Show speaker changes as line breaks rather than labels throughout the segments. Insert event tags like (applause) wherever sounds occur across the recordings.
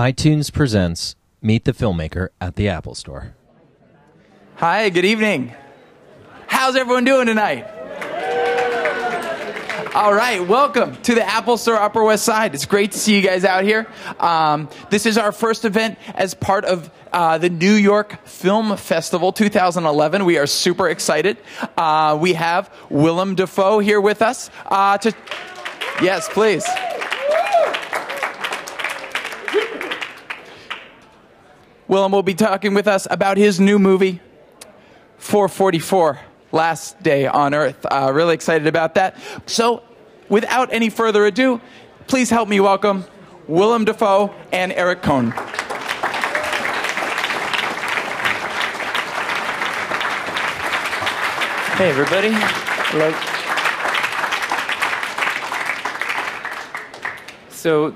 iTunes presents Meet the Filmmaker at the Apple Store.
Hi, good evening. How's everyone doing tonight? All right, welcome to the Apple Store Upper West Side. It's great to see you guys out here. Um, this is our first event as part of uh, the New York Film Festival 2011. We are super excited. Uh, we have Willem Dafoe here with us. Uh, to yes, please. Willem will be talking with us about his new movie, 444 Last Day on Earth. Uh, really excited about that. So, without any further ado, please help me welcome Willem Dafoe and Eric Kohn.
Hey, everybody. Hello. So,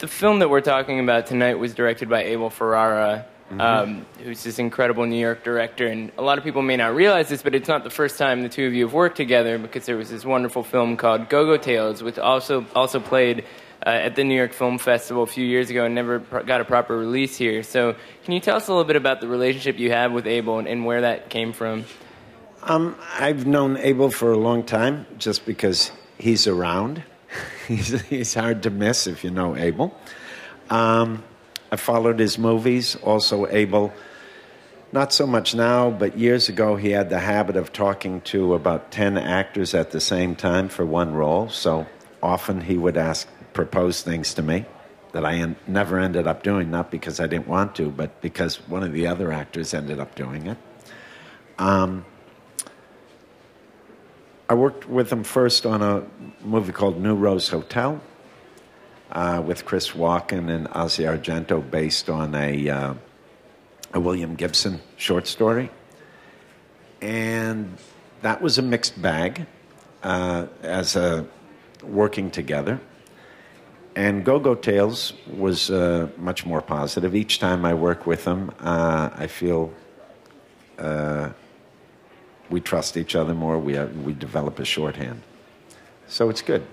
the film that we're talking about tonight was directed by Abel Ferrara, um, who's this incredible New York director. And a lot of people may not realize this, but it's not the first time the two of you have worked together because there was this wonderful film called Go Go Tales, which also also played uh, at the New York Film Festival a few years ago and never pro- got a proper release here. So, can you tell us a little bit about the relationship you have with Abel and, and where that came from?
Um, I've known Abel for a long time just because he's around. (laughs) he's, he's hard to miss if you know Abel. Um, I followed his movies, also Abel. Not so much now, but years ago he had the habit of talking to about 10 actors at the same time for one role. So often he would ask, propose things to me that I en- never ended up doing, not because I didn't want to, but because one of the other actors ended up doing it. Um, I worked with him first on a movie called New Rose Hotel uh, with Chris Walken and Asia Argento, based on a, uh, a William Gibson short story. And that was a mixed bag uh, as a working together. And Go Go Tales was uh, much more positive. Each time I work with him, uh, I feel uh, we trust each other more. We, have, we develop a shorthand. So it's good.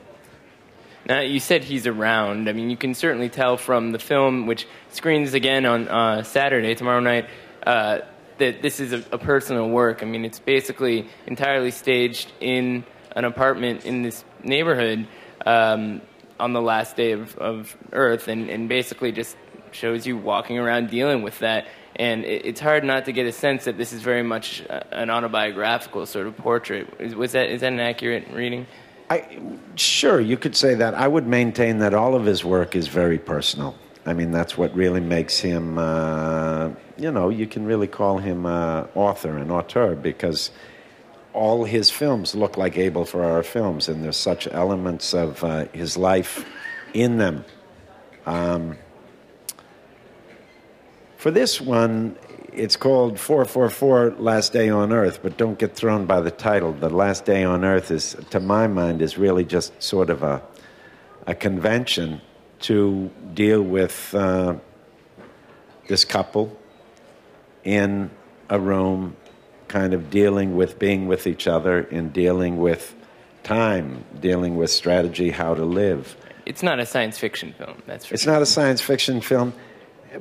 Now, you said he's around. I mean, you can certainly tell from the film, which screens again on uh, Saturday, tomorrow night, uh, that this is a, a personal work. I mean, it's basically entirely staged in an apartment in this neighborhood um, on the last day of, of Earth, and, and basically just shows you walking around dealing with that. And it, it's hard not to get a sense that this is very much uh, an autobiographical sort of portrait. Is, was that, is that an accurate reading?
I, sure, you could say that. I would maintain that all of his work is very personal. I mean, that's what really makes him, uh, you know, you can really call him an author, an auteur, because all his films look like Abel Ferrara films, and there's such elements of uh, his life in them. Um, for this one, it's called 444 Last Day on Earth, but don't get thrown by the title. The Last Day on Earth is, to my mind, is really just sort of a, a convention to deal with uh, this couple in a room, kind of dealing with being with each other and dealing with time, dealing with strategy, how to live.
It's not a science fiction film, that's for
It's
sure.
not a science fiction film,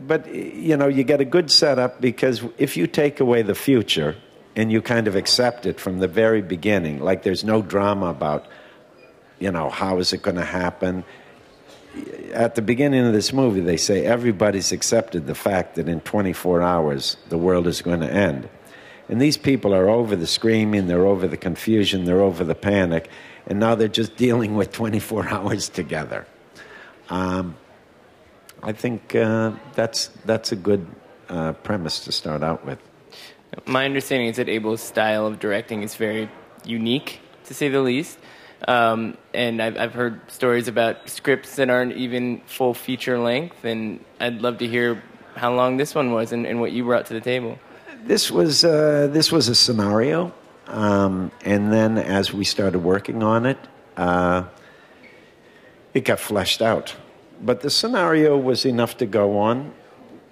but you know, you get a good setup because if you take away the future and you kind of accept it from the very beginning, like there's no drama about, you know, how is it going to happen. At the beginning of this movie, they say everybody's accepted the fact that in 24 hours the world is going to end. And these people are over the screaming, they're over the confusion, they're over the panic, and now they're just dealing with 24 (laughs) hours together. Um, I think uh, that's that's a good uh, premise to start out with.
My understanding is that Abel's style of directing is very unique, to say the least. Um, and I've, I've heard stories about scripts that aren't even full feature length, and I'd love to hear how long this one was and, and what you brought to the table.
This was uh, this was a scenario, um, and then as we started working on it, uh, it got fleshed out. But the scenario was enough to go on.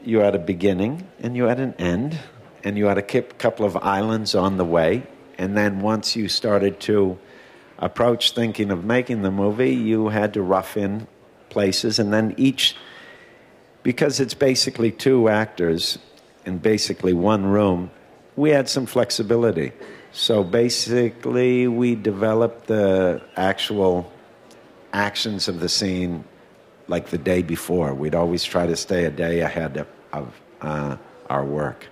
You had a beginning and you had an end, and you had a couple of islands on the way. And then once you started to approach thinking of making the movie, you had to rough in places, and then each because it's basically two actors in basically one room, we had some flexibility. So basically, we developed the actual actions of the scene like the day before. We'd always try to stay a day ahead of, of uh, our work.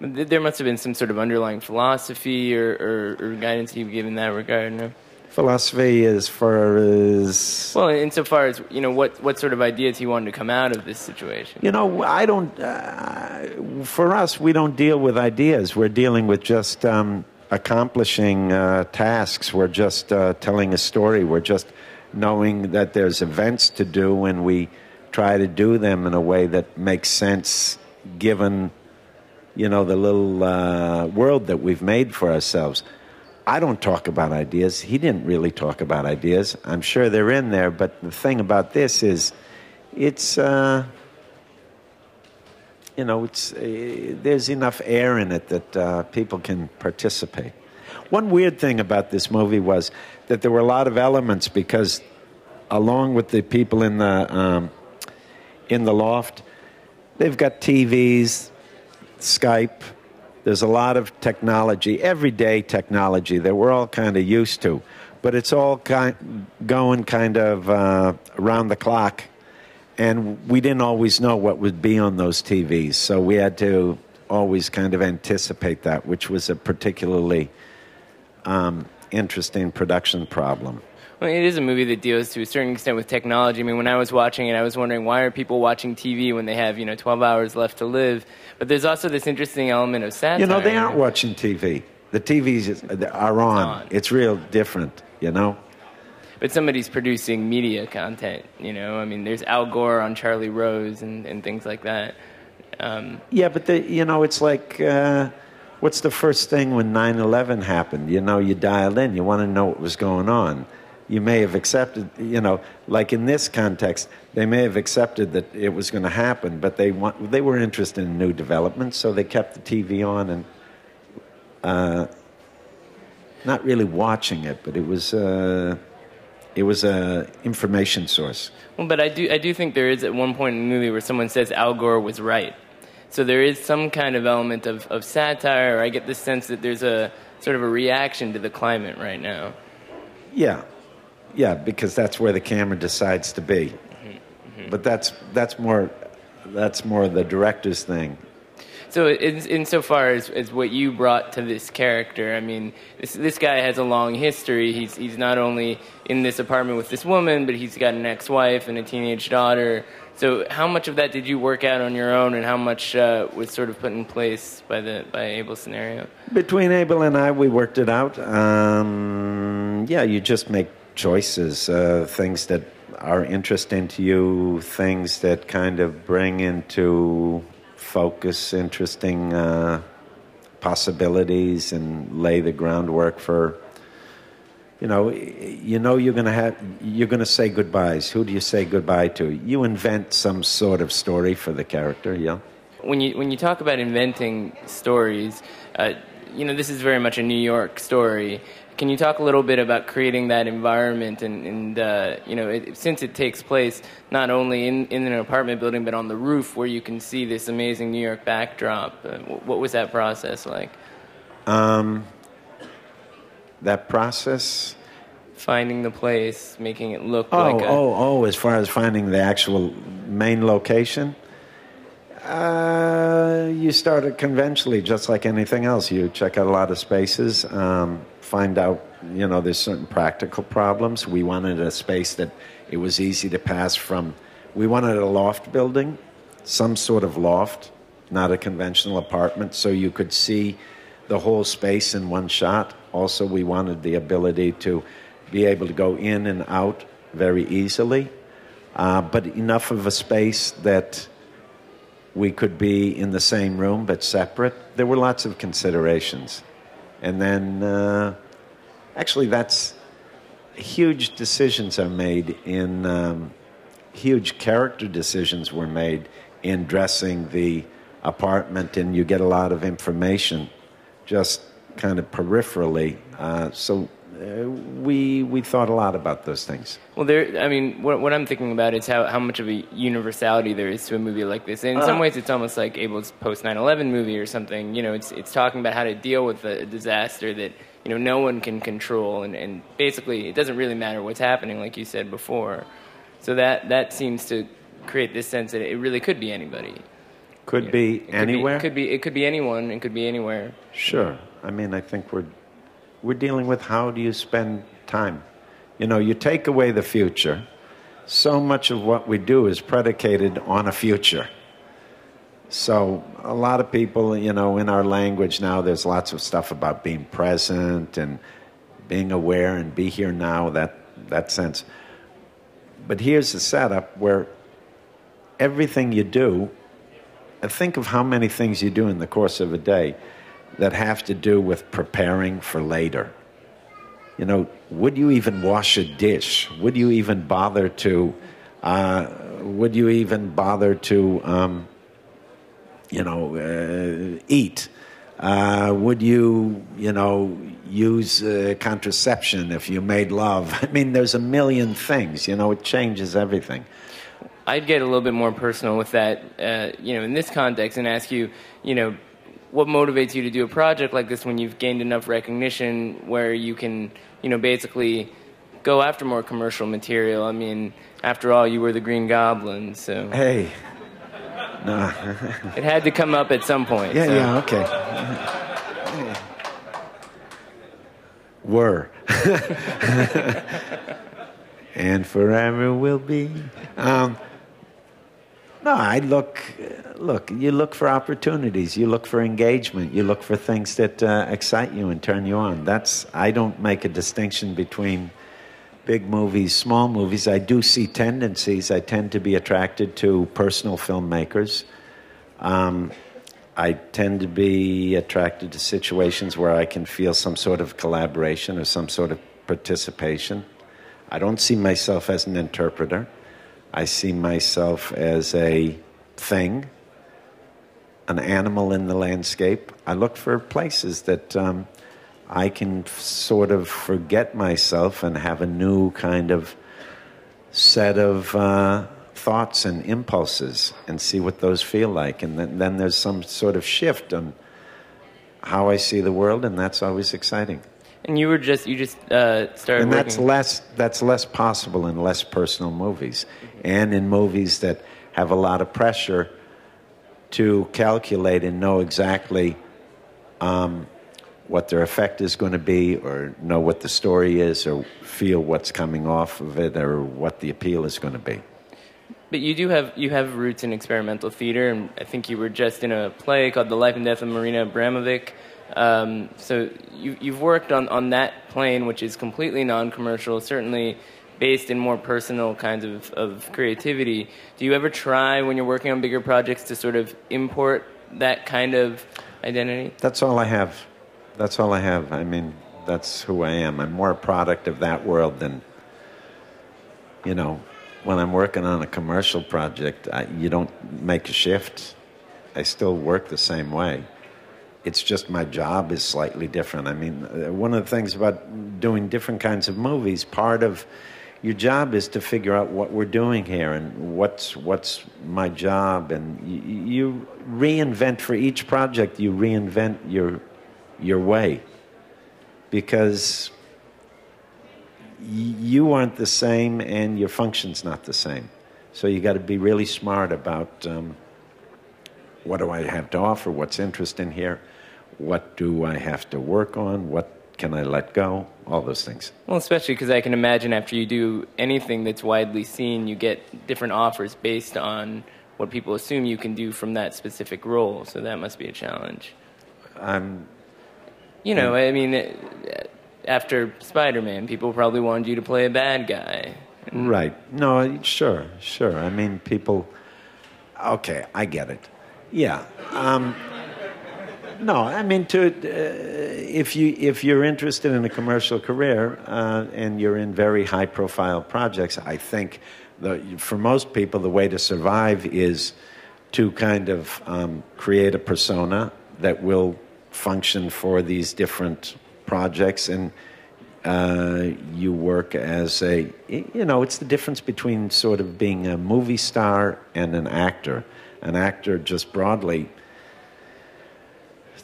There must have been some sort of underlying philosophy or, or, or guidance you've given in that regard. No?
Philosophy as far as
Well, insofar as you know, what what sort of ideas he wanted to come out of this situation.
You know, I don't. Uh, for us, we don't deal with ideas. We're dealing with just um, accomplishing uh, tasks. We're just uh, telling a story. We're just knowing that there's events to do, and we try to do them in a way that makes sense, given you know the little uh, world that we've made for ourselves. I don't talk about ideas. He didn't really talk about ideas. I'm sure they're in there, but the thing about this is, it's. Uh, you know, it's, uh, there's enough air in it that uh, people can participate. One weird thing about this movie was that there were a lot of elements because, along with the people in the um, in the loft, they've got TVs, Skype. There's a lot of technology, everyday technology that we're all kind of used to, but it's all kind going kind of uh, around the clock. And we didn't always know what would be on those TVs, so we had to always kind of anticipate that, which was a particularly um, interesting production problem.
Well, it is a movie that deals to a certain extent with technology. I mean, when I was watching it, I was wondering why are people watching TV when they have you know 12 hours left to live? But there's also this interesting element of satire.
You know, they aren't watching TV. The TVs are on.
on.
It's real different, you know?
But somebody's producing media content. You know, I mean, there's Al Gore on Charlie Rose and, and things like that. Um,
Yeah, but the, you know, it's like, uh, what's the first thing when 9 11 happened? You know, you dial in, you want to know what was going on. You may have accepted, you know, like in this context, they may have accepted that it was going to happen, but they, want, they were interested in new developments, so they kept the TV on and uh, not really watching it, but it was, uh, it was a information source.
Well, but I do, I do think there is at one point in the movie where someone says Al Gore was right. So there is some kind of element of, of satire, or I get the sense that there's a sort of a reaction to the climate right now.
Yeah, yeah, because that's where the camera decides to be. Mm-hmm. Mm-hmm. But that's that's more that's more the director's thing.
So, in, insofar as, as what you brought to this character, I mean, this, this guy has a long history. He's, he's not only in this apartment with this woman, but he's got an ex wife and a teenage daughter. So, how much of that did you work out on your own, and how much uh, was sort of put in place by the by Abel scenario?
Between Abel and I, we worked it out. Um, yeah, you just make choices, uh, things that are interesting to you, things that kind of bring into focus interesting uh, possibilities and lay the groundwork for. You know, you know you're going to have you're going to say goodbyes. Who do you say goodbye to? You invent some sort of story for the character, yeah.
when you when you talk about inventing stories, uh, you know this is very much a New York story. Can you talk a little bit about creating that environment and, and uh, you know it, since it takes place not only in, in an apartment building but on the roof where you can see this amazing New York backdrop? Uh, what was that process like?
Um, that process.
Finding the place, making it look
Oh,
like a,
oh, oh! As far as finding the actual main location, uh, you start it conventionally, just like anything else. You check out a lot of spaces, um, find out. You know, there's certain practical problems. We wanted a space that it was easy to pass from. We wanted a loft building, some sort of loft, not a conventional apartment, so you could see the whole space in one shot. Also, we wanted the ability to be able to go in and out very easily, uh, but enough of a space that we could be in the same room but separate. There were lots of considerations. And then, uh, actually, that's huge decisions are made in, um, huge character decisions were made in dressing the apartment, and you get a lot of information just kind of peripherally. Uh, so Uh, we we thought a lot about those things.
Well, there. I mean, what, what I'm thinking about is how, how much of a universality there is to a movie like this. And in some uh-huh. ways, it's almost like Abel's post 9/11 movie or something. You know, it's it's talking about how to deal with a disaster that you know no one can control, and, and basically it doesn't really matter what's happening, like you said before. So that that seems to create this sense that it really could be anybody.
Could
You know,
be
it could
anywhere.
It could be. It could be anyone. It could be anywhere.
Sure. I mean, I think we're we're dealing with how do you spend time. You know, you take away the future. So much of what we do is predicated on a future. So a lot of people, you know, in our language now, there's lots of stuff about being present and being aware and be here now. That that sense. But here's the setup where everything you do think of how many things you do in the course of a day that have to do with preparing for later. You know, would you even wash a dish? Would you even bother to? Uh, would you even bother to? Um, you know, uh, eat? Uh, would you, you know, use uh, contraception if you made love? (laughs) I mean, there's a million things. You know, it changes everything.
I'd get a little bit more personal with that, uh, you know, in this context, and ask you, you know, what motivates you to do a project like this when you've gained enough recognition where you can, you know, basically go after more commercial material. I mean, after all, you were the Green Goblin, so
Hey, no. (laughs)
it had to come up at some point.
Yeah,
so.
yeah, okay. Were. (laughs) and forever will be. Um, no, I look, look, you look for opportunities, you look for engagement, you look for things that uh, excite you and turn you on. That's, I don't make a distinction between big movies, small movies. I do see tendencies. I tend to be attracted to personal filmmakers. Um, I tend to be attracted to situations where I can feel some sort of collaboration or some sort of participation. I don't see myself as an interpreter. I see myself as a thing, an animal in the landscape. I look for places that um, I can sort of forget myself and have a new kind of set of uh, thoughts and impulses and see what those feel like. And then, then there's some sort of shift on how I see the world, and that's always exciting.
And you were just you just uh, started
And that's
working.
less that's less possible in less personal movies, and in movies that have a lot of pressure to calculate and know exactly um, what their effect is going to be, or know what the story is, or feel what's coming off of it, or what the appeal is going to be.
But you do have you have roots in experimental theater, and I think you were just in a play called "The Life and Death of Marina Abramovic." Um, so you, you've worked on, on that plane, which is completely non-commercial, certainly based in more personal kinds of, of creativity. Do you ever try, when you're working on bigger projects, to sort of import that kind of identity?
That's all I have. That's all I have. I mean, that's who I am. I'm more a product of that world than, you know, when I'm working on a commercial project, I, you don't make a shift. I still work the same way. It's just my job is slightly different. I mean, uh, one of the things about doing different kinds of movies, part of your job is to figure out what we're doing here and what's what's my job, and you, you reinvent for each project. You reinvent your your way because you aren't the same and your function's not the same. So you got to be really smart about um, what do I have to offer, what's interesting here, what do I have to work on, what can I let go, all those things.
Well, especially because I can imagine after you do anything that's widely seen, you get different offers based on what people assume you can do from that specific role. So that must be a challenge.
I'm
You know, I mean, after Spider Man, people probably wanted you to play a bad guy.
Right. No, sure, sure. I mean, people. Okay, I get it. Yeah. Um, no, I mean, to uh, if you if you're interested in a commercial career uh, and you're in very high profile projects, I think the, for most people the way to survive is to kind of um, create a persona that will function for these different projects and uh, you work as a, you know, it's the difference between sort of being a movie star and an actor. An actor, just broadly,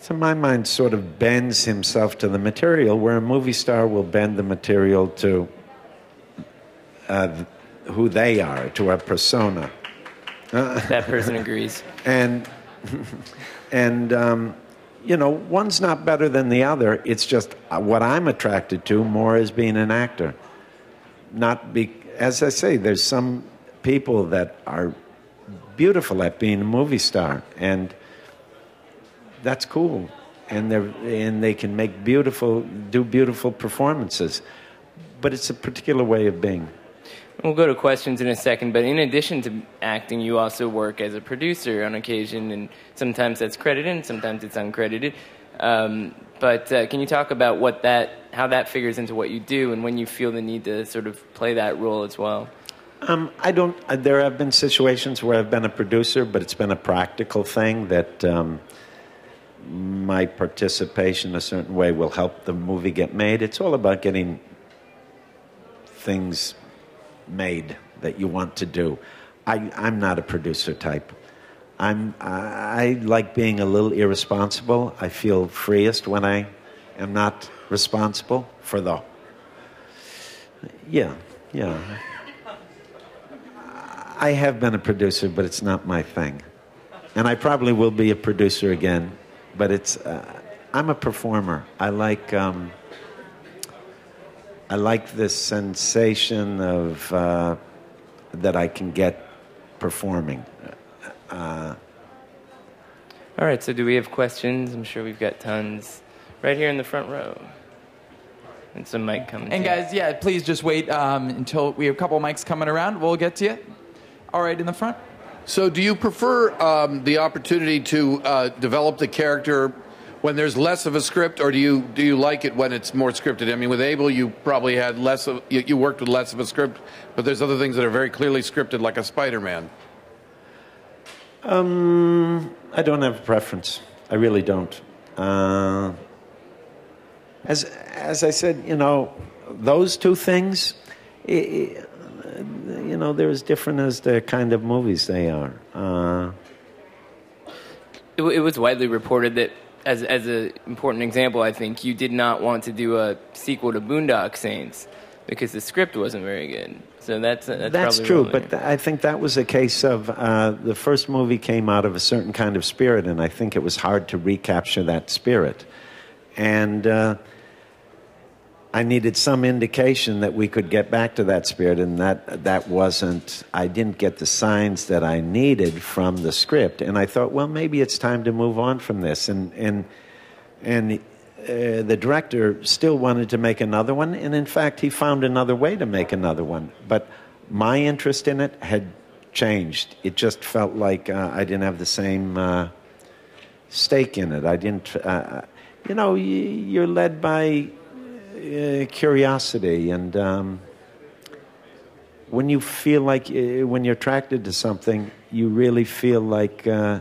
to my mind, sort of bends himself to the material, where a movie star will bend the material to uh, who they are, to a persona.
that person agrees. (laughs)
And, and um, you know, one's not better than the other. It's just uh, what I'm attracted to more as being an actor. Not be, as I say, there's some people that are beautiful at being a movie star, and that's cool. And they and they can make beautiful, do beautiful performances. But it's a particular way of being.
We'll go to questions in a second, but in addition to acting, you also work as a producer on occasion, and sometimes that's credited, and sometimes it's uncredited. Um, but uh, can you talk about what that, how that figures into what you do, and when you feel the need to sort of play that role as well?
Um, I don't. Uh, there have been situations where I've been a producer, but it's been a practical thing that um, my participation a certain way will help the movie get made. It's all about getting things made that you want to do. I, I'm not a producer type. I'm, I like being a little irresponsible. I feel freest when I am not responsible for the. Yeah, yeah. I have been a producer, but it's not my thing. And I probably will be a producer again, but it's. Uh, I'm a performer. I like. Um, I like this sensation of uh, that I can get performing. Uh,
All right, so do we have questions? I'm sure we've got tons right here in the front row. And some mic coming.
And guys, yeah, please just wait um, until we have a couple mics coming around. We'll get to you. All right, in the front.
So, do you prefer um, the opportunity to uh, develop the character when there's less of a script, or do you do you like it when it's more scripted? I mean, with Abel, you probably had less of you, you worked with less of a script, but there's other things that are very clearly scripted, like a Spider-Man.
Um, I don't have a preference. I really don't. Uh, as as I said, you know, those two things, it, you know, they're as different as the kind of movies they are. Uh,
it, it was widely reported that as as an important example, I think you did not want to do a sequel to Boondock Saints because the script wasn't very good. So that's that's,
that's true. But th- I think that was a case of uh, the first movie came out of a certain kind of spirit, and I think it was hard to recapture that spirit. And uh, I needed some indication that we could get back to that spirit, and that that wasn't. I didn't get the signs that I needed from the script, and I thought, well, maybe it's time to move on from this. And and and uh, the director still wanted to make another one, and in fact, he found another way to make another one. But my interest in it had changed. It just felt like uh, I didn't have the same uh, stake in it. I didn't. Uh, you know, you're led by uh, curiosity and um, when you feel like uh, when you're attracted to something you really feel like uh,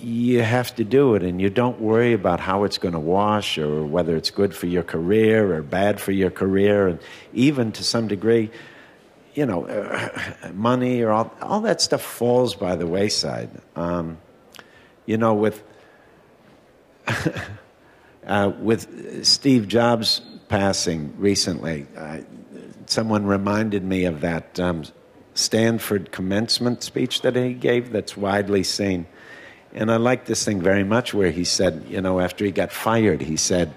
you have to do it and you don't worry about how it's going to wash or whether it's good for your career or bad for your career and even to some degree you know (laughs) money or all, all that stuff falls by the wayside. Um, you know with (laughs) uh, with Steve Jobs passing recently, uh, someone reminded me of that um, Stanford commencement speech that he gave that's widely seen. And I like this thing very much where he said, you know, after he got fired, he said,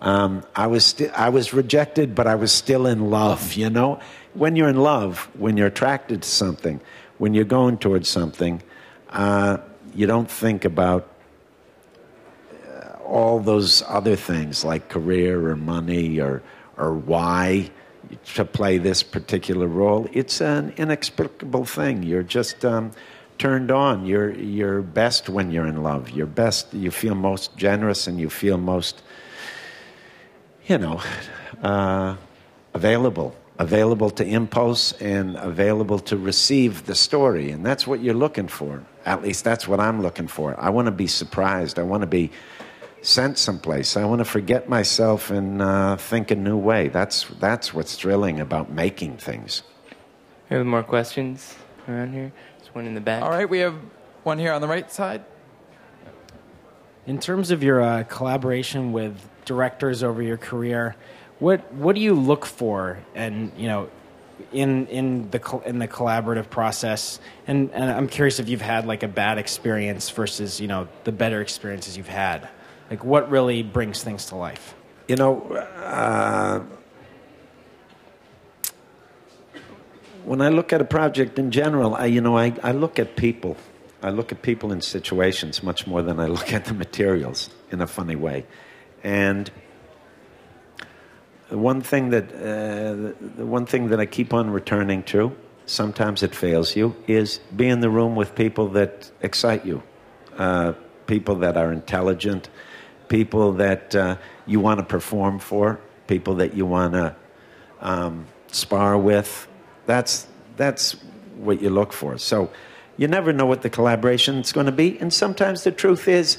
um, I, was I was rejected, but I was still in love, you know? When you're in love, when you're attracted to something, when you're going towards something, uh, you don't think about all those other things like career or money or, or why to play this particular role. It's an inexplicable thing. You're just um, turned on. You're, you're best when you're in love. You're best, you feel most generous and you feel most, you know, uh, available. Available to impulse and available to receive the story. And that's what you're looking for. At least that's what I'm looking for. I want to be surprised. I want to be sent someplace. I want to forget myself and uh, think a new way. That's that's what's thrilling about making things.
Any more questions around here? There's one in the back.
All right, we have one here on the right side.
In terms of your uh, collaboration with directors over your career, what what do you look for, and you know, in in the in the collaborative process? And, and I'm curious if you've had like a bad experience versus you know the better experiences you've had. Like, what really brings things to life?
You know, uh, when I look at a project in general, I, you know, I, I look at people. I look at people in situations much more than I look at the materials in a funny way. And the one thing that uh, the, the one thing that I keep on returning to, sometimes it fails you, is be in the room with people that excite you, uh, people that are intelligent, people that uh, you want to perform for, people that you want to um, spar with. That's that's what you look for. So you never know what the collaboration is going to be, and sometimes the truth is,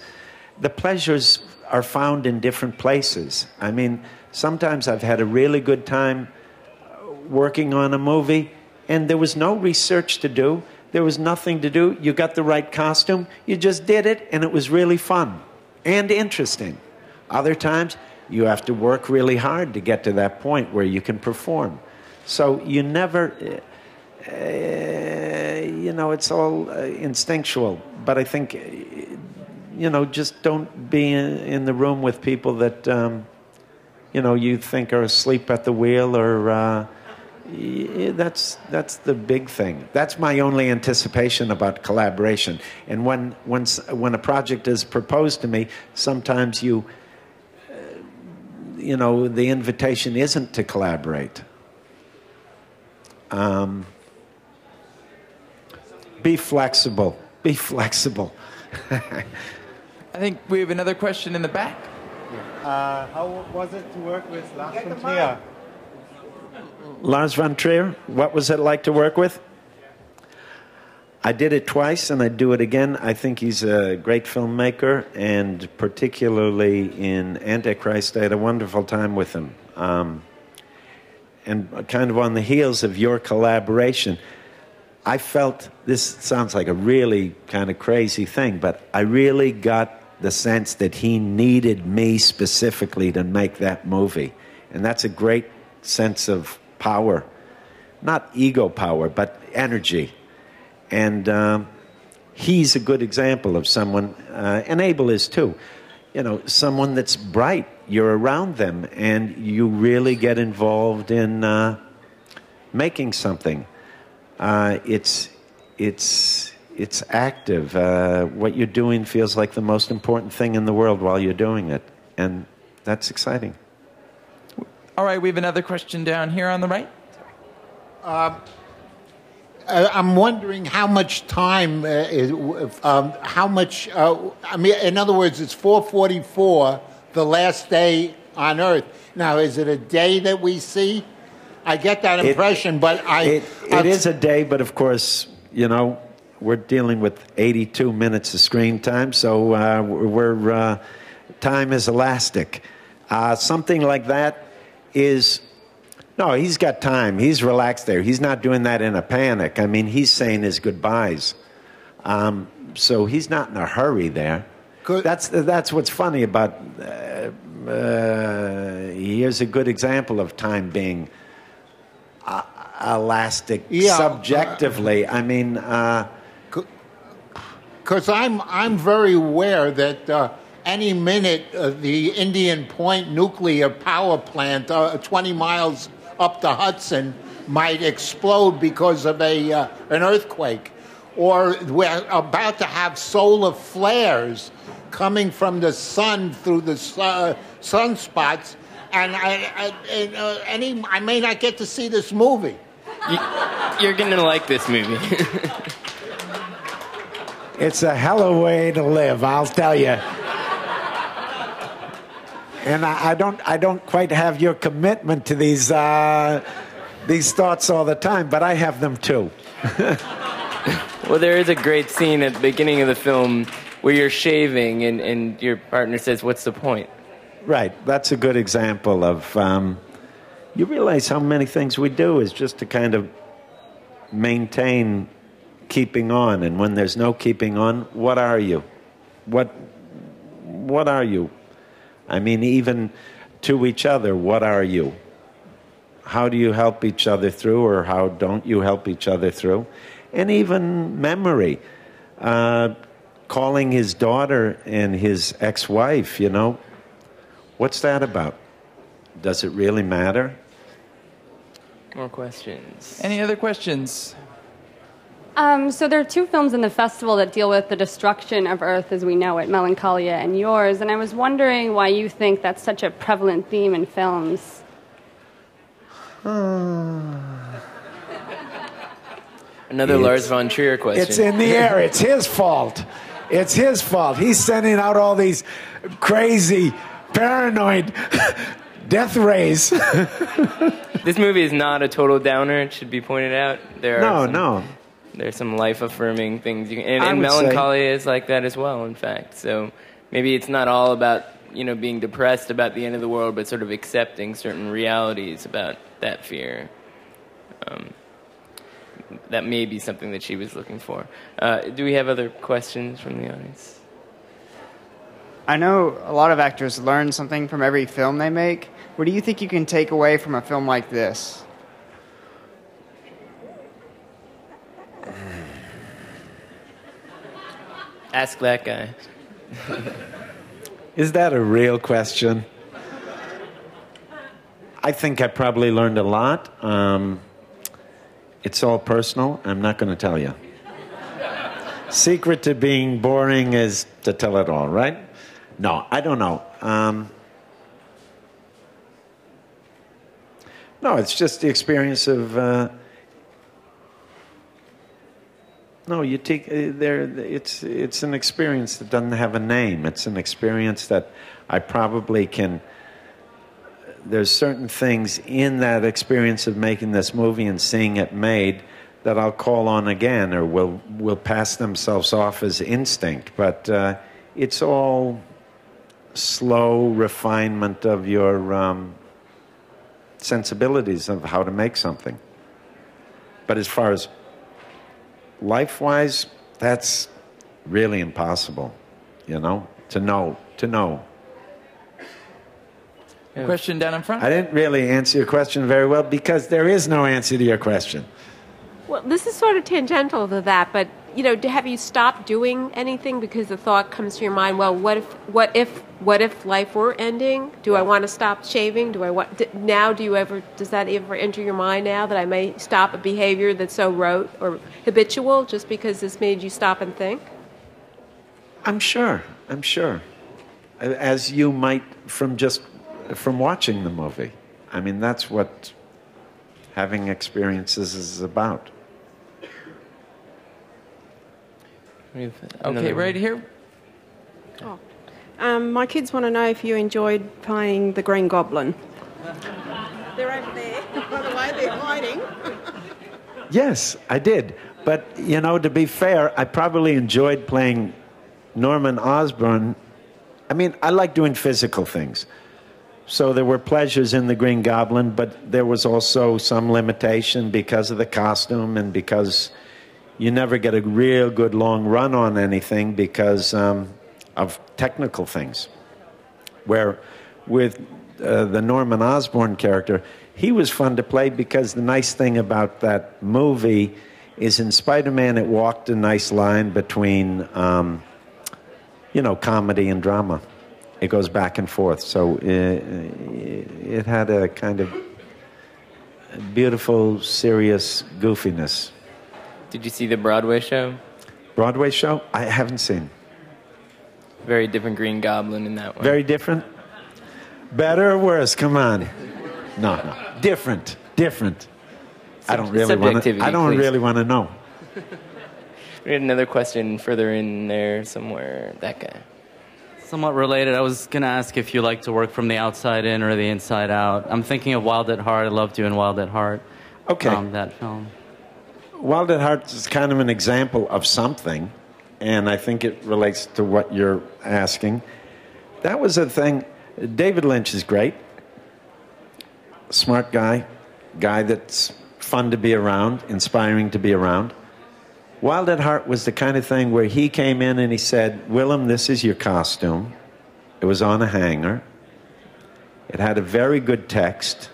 the pleasures are found in different places. I mean, sometimes I've had a really good time working on a movie, and there was no research to do. There was nothing to do. You got the right costume. You just did it, and it was really fun and interesting. Other times, you have to work really hard to get to that point where you can perform. So you never, uh, you know, it's all uh, instinctual. But I think, uh, you know, just don't be in, in the room with people that, um, you know, you think are asleep at the wheel or. Uh, yeah, that's that's the big thing. That's my only anticipation about collaboration. And when when when a project is proposed to me, sometimes you uh, you know the invitation isn't to collaborate. Um, be flexible. Be flexible. (laughs)
I think we have another question in the back.
Uh, how was it to work with Lars von Trier?
Lars von Trier, what was it like to work with? I did it twice and I'd do it again. I think he's a great filmmaker, and particularly in Antichrist, I had a wonderful time with him. Um, and kind of on the heels of your collaboration, I felt this sounds like a really kind of crazy thing, but I really got the sense that he needed me specifically to make that movie. And that's a great sense of power. Not ego power, but energy. And um, he's a good example of someone, uh, and Abel is too, you know, someone that's bright. You're around them, and you really get involved in uh, making something. Uh, it's, it's, it's active. Uh, what you're doing feels like the most important thing in the world while you're doing it. And that's exciting.
All right, we have another question down here on the right.
Uh, I'm wondering how much time uh, is, um, how much, uh, I mean, in other words, it's 444, the last day on Earth. Now, is it a day that we see? I get that
It-
impression, but I.
It, it is a day, but of course, you know, we're dealing with 82 minutes of screen time, so uh, we're, uh, time is elastic. Uh, something like that is, no, he's got time. He's relaxed there. He's not doing that in a panic. I mean, he's saying his goodbyes. Um, so he's not in a hurry there.
Good.
That's, that's what's funny about, uh, uh, here's a good example of time being uh, elastic
Yeah, uh,
subjectively. I mean, uh,
Because I'm, I'm very aware that uh, any minute uh, the Indian Point nuclear power plant, uh, 20 miles up the Hudson, might explode because of a, uh, an earthquake. Or we're about to have solar flares coming from the sun through the su- uh, sunspots. And I, I, and, uh, any, I may not get to see this movie.
You, you're gonna like this movie. (laughs)
it's a hell of a way to live, I'll tell you. And I, I don't, I don't quite have your commitment to these, uh, these thoughts all the time, but I have them too. (laughs)
well, there is a great scene at the beginning of the film where you're shaving and, and your partner says, "What's the point?"
Right. That's a good example of. Um, you realize how many things we do is just to kind of maintain keeping on, and when there's no keeping on, what are you? What what are you? I mean, even to each other, what are you? How do you help each other through, or how don't you help each other through? And even memory. Uh, calling his daughter and his ex wife, you know, what's that about? Does it really matter?
More questions.
Any other questions?
Um, so there are two films in the festival that deal with the destruction of Earth as we know it, Melancholia and yours, and I was wondering why you think that's such a prevalent theme in films. (sighs)
Another
It's-
Lars von Trier question.
It's in the air. It's his fault. It's his fault. He's sending out all these crazy, paranoid (laughs) death rays. (laughs)
this movie is not a total downer. It should be pointed out. There
No,
are some,
no.
There's some life affirming things, you can, and, and
would say-
melancholy is like that as well. In fact, so maybe it's not all about you know being depressed about the end of the world, but sort of accepting certain realities about that fear. Um, that may be something that she was looking for. Uh, do we have other questions from the audience?
I know a lot of actors learn something from every film they make. What do you think you can take away from a film like this? (sighs)
Ask that guy. (laughs)
Is that a real question? I think I probably learned a lot. Um, it's all personal. I'm not going to tell you. Secret to being boring is to tell it all, right? No, I don't know. Um, no, it's just the experience of. Uh, no, you take uh, there. It's it's an experience that doesn't have a name. It's an experience that I probably can. There's certain things in that experience of making this movie and seeing it made that I'll call on again, or will will pass themselves off as instinct. But uh, it's all slow refinement of your um, sensibilities of how to make something. But as far as life wise, that's really impossible, you know, to know, to know.
Question down in front.
I didn't really answer your question very well because there is no answer to your question.
Well, this is sort of tangential to that, but you know, have you stopped doing anything because the thought comes to your mind? Well, what if, what if, what if life were ending? Do I want to stop shaving? Do I want d- now? Do you ever? Does that ever enter your mind now that I may stop a behavior that's so rote or habitual just because this made you stop and think?
I'm sure. I'm sure. As you might from just from watching the movie. I mean, that's what having experiences is about.
Okay, right here.
Oh. Um, my kids want to know if you enjoyed playing the Green Goblin. They're over there. By the way, they're hiding.
Yes, I did. But, you know, to be fair, I probably enjoyed playing Norman Osborn. I mean, I like doing physical things. So there were pleasures in the Green Goblin, but there was also some limitation because of the costume and because you never get a real good long run on anything because um, of technical things. Where with uh, the Norman Osborn character, he was fun to play because the nice thing about that movie is in Spider Man, it walked a nice line between, um, you know, comedy and drama. It goes back and forth. So it, it had a kind of beautiful, serious goofiness.
Did you see the Broadway show?
Broadway show? I haven't seen.
Very different Green Goblin in that one.
Very different? Better or worse? Come on. No, no. Different. Different. I don't really want to.
Subjectivity,
I don't
please.
really want to know. (laughs)
We had another question further in there somewhere. That guy.
Somewhat related, I was going to ask if you like to work from the outside in or the inside out. I'm thinking of Wild at Heart. I loved doing Wild at Heart.
Okay.
Um, that film.
Wild at Heart is kind of an example of something. and I think it relates to what you're asking. That was a thing. David Lynch is great, smart guy, guy that's fun to be around, inspiring to be around. Wild at Heart was the kind of thing where he came in and he said, Willem, this is your costume. It was on a hanger. It had a very good text.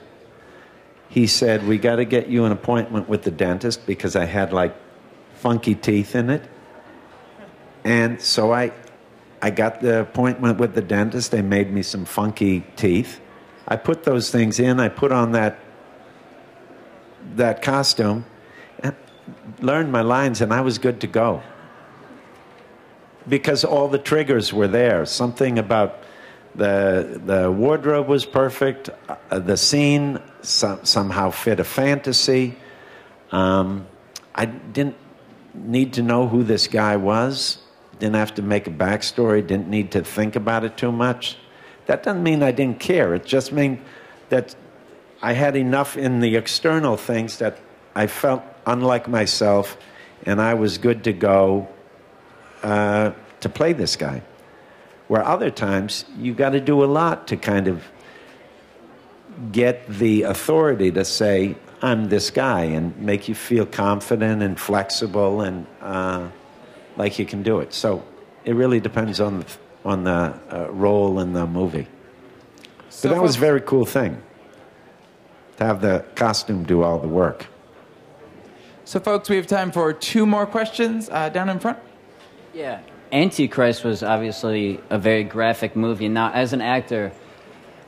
He said, We got to get you an appointment with the dentist because I had like funky teeth in it. And so I, I got the appointment with the dentist. They made me some funky teeth. I put those things in. I put on that, that costume, and learned my lines, and I was good to go. Because all the triggers were there. Something about the, the wardrobe was perfect. Uh, the scene some, somehow fit a fantasy. Um, I didn't need to know who this guy was. Didn't have to make a backstory. Didn't need to think about it too much. That doesn't mean I didn't care. It just means that I had enough in the external things that I felt unlike myself, and I was good to go uh, to play this guy. Where other times you got to do a lot to kind of get the authority to say, I'm this guy, and make you feel confident and flexible and uh, like you can do it. So it really depends on the, on the uh, role in the movie.
So
but that was a very cool thing to have the costume do all the work.
So, folks, we have time for two more questions uh, down in front.
Yeah. Antichrist was obviously a very graphic movie. Now, as an actor,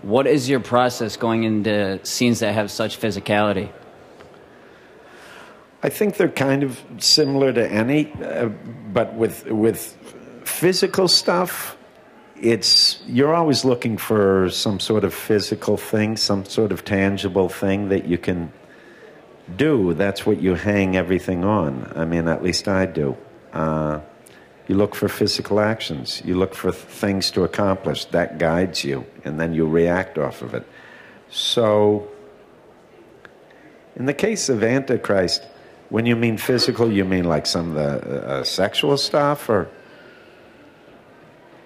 what is your process going into scenes that have such physicality?
I think they're kind of similar to any, uh, but with with physical stuff, it's you're always looking for some sort of physical thing, some sort of tangible thing that you can do. That's what you hang everything on. I mean, at least I do. Uh, you look for physical actions. You look for things to accomplish. That guides you, and then you react off of it. So, in the case of Antichrist, when you mean physical, you mean like some of the uh, sexual stuff, or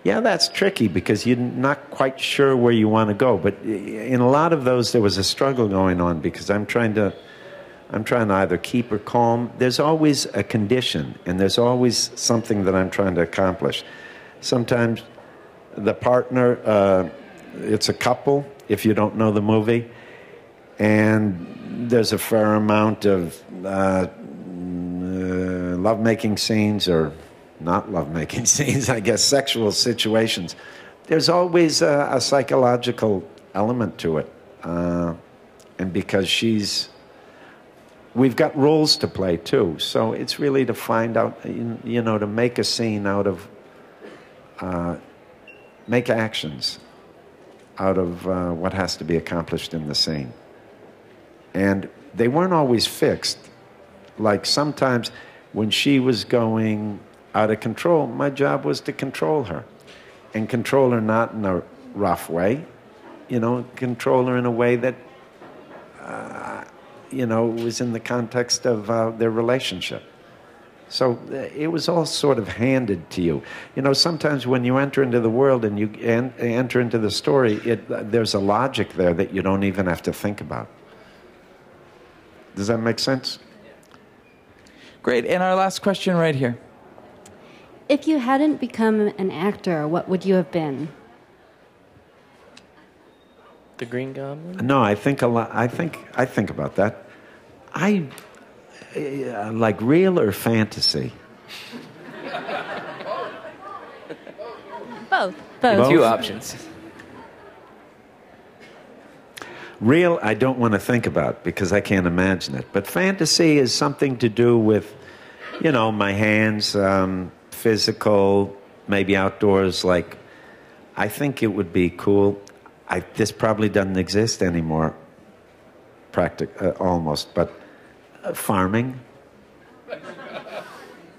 yeah, that's tricky because you're not quite sure where you want to go. But in a lot of those, there was a struggle going on because I'm trying to, I'm trying to either keep her calm. There's always a condition, and there's always something that I'm trying to accomplish. Sometimes the partner, uh, it's a couple. If you don't know the movie, and there's a fair amount of uh, uh, lovemaking scenes or not lovemaking (laughs) scenes, I guess, sexual situations. There's always a, a psychological element to it. Uh, and because she's, we've got roles to play too. So it's really to find out, you know, to make a scene out of, uh, make actions out of uh, what has to be accomplished in the scene and they weren't always fixed. Like sometimes when she was going out of control, my job was to control her and control her not in a rough way, you know, control her in a way that, uh, you know, was in the context of uh, their relationship. So uh, it was all sort of handed to you. You know, sometimes when you enter into the world and you en- enter into the story, it, there's a logic there that you don't even have to think about. Does that make sense?
Great. And our last question right here.
If you hadn't become an actor, what would you have been?
The Green Goblin?
No, I think a lot. I think I think about that. I uh, like real or fantasy.
Both.
Both.
Two options.
Real, I don't want to think about because I can't imagine it. But fantasy is something to do with, you know, my hands, um, physical, maybe outdoors. Like, I think it would be cool. I, this probably doesn't exist anymore, practic- uh, almost, but uh, farming.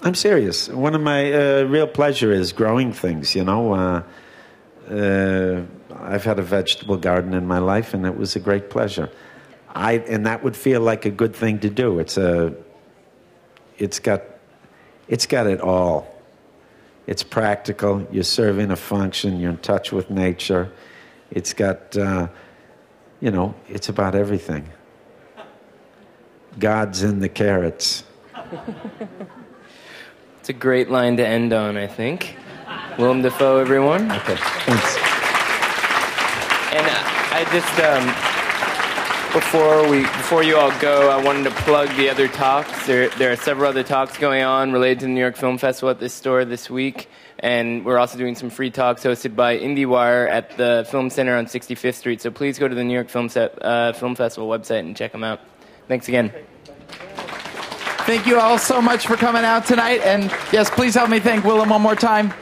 I'm serious. One of my uh, real pleasure is growing things. You know, uh, uh, I've had a vegetable garden in my life, and it was a great pleasure. I and that would feel like a good thing to do. It's a, it's got, it's got it all. It's practical. You're serving a function. You're in touch with nature. It's got, uh, you know, it's about everything. God's in the carrots. (laughs)
It's a great line to end on, I think. Willem Dafoe, everyone.
Okay, thanks.
And uh, I just um, before we before you all go, I wanted to plug the other talks. There there are several other talks going on related to the New York Film Festival at this store this week, and we're also doing some free talks hosted by IndieWire at the Film Center on 65th Street. So please go to the New York Film Set, uh, Film Festival website and check them out. Thanks again.
Thank you all so much for coming out tonight. And yes, please help me thank Willem one more time.